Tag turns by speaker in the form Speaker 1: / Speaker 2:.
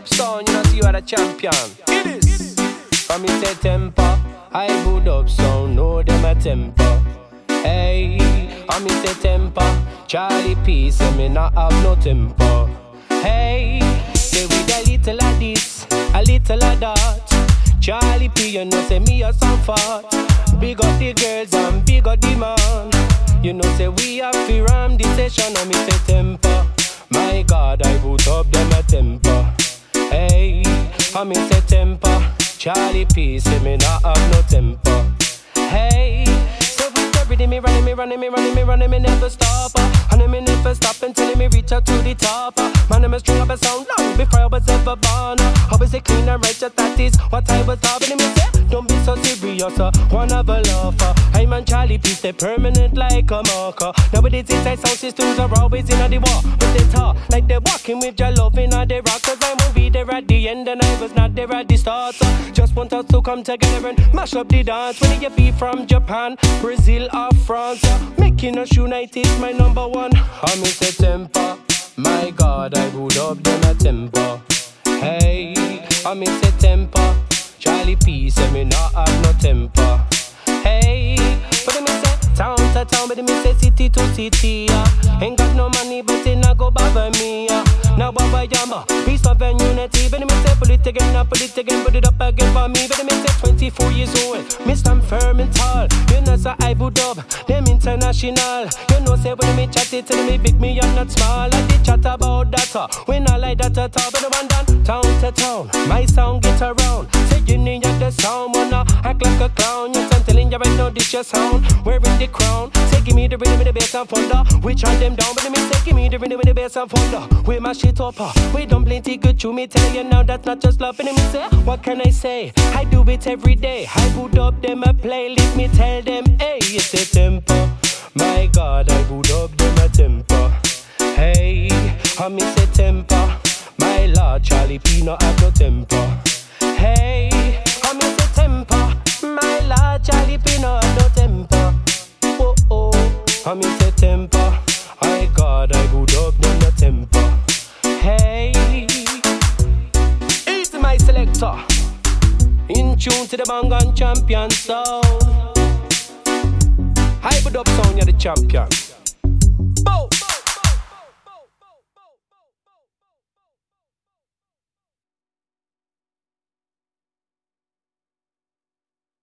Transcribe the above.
Speaker 1: up sound, you know see you are the champion. It is. From me say temper, I would up sound, know them a temper. Hey, I me say temper, Charlie P say me not have no temper. Hey, say with a little of this, a little of that. Charlie P, you know say me a some fat. Big up the girls and big up the man. You know say we have to ram the session and me say temper. My God, I put up them a temper. Charlie P say me not have no temper. Hey, so with the rhythm me running, me running, me running, me running, me never stop. Uh. And me never stop until me reach out to the top. Uh. Man, I'm a string up a sound long before I was ever born. Uh. Always a clean and righteous, that is what I was talking me say. Don't be so serious, uh. one of a laugher. I'm on Charlie P, stay permanent like a marker. Nowadays, inside sound systems are always in the war. But they talk they're walking with your love in the rock. Cause I won't be there at the end and I was not there at the start. So Just want us to come together and mash up the dance. When you be from Japan, Brazil, or France, uh. making us united is my number one. I'm in temper. My God, I would up them a temper. Hey, I'm in temper. Charlie P say me not have no temper. Hey, but me say town to town, but me say city to city. Ain't got no money, but it not go bother me. Yeah. Now Baba Yama, peace love and unity. But me say pull it again, now pull it again, put it up again for me. But me say 24 years old, me stand firm and tall. You know say I would up, them international. You know say when me chat it, tell me big me I'm not small. I did chat about that, uh. when I like that at all. But the one done town to town, my sound get around. Say you need the sound, wanna act like a clown. Your sound. Wearing the crown, taking me the rhythm with the bass and thunder. We try them down, but say give me the rhythm with the bass and thunder. We mash it up, uh. we don't plenty good to me. Tell you now that's not just love, and me say what can I say? I do it every day. I put up them a play, let me tell them, hey, it's a tempo. My God, I put up them a tempo. Hey, I miss a temper. My Lord, Charlie P no have no temper. Hey, temper. My God, I put up them a temper. Hey, it's my selector. In tune to the bang and champion sound. High Budub sound, you're the champion.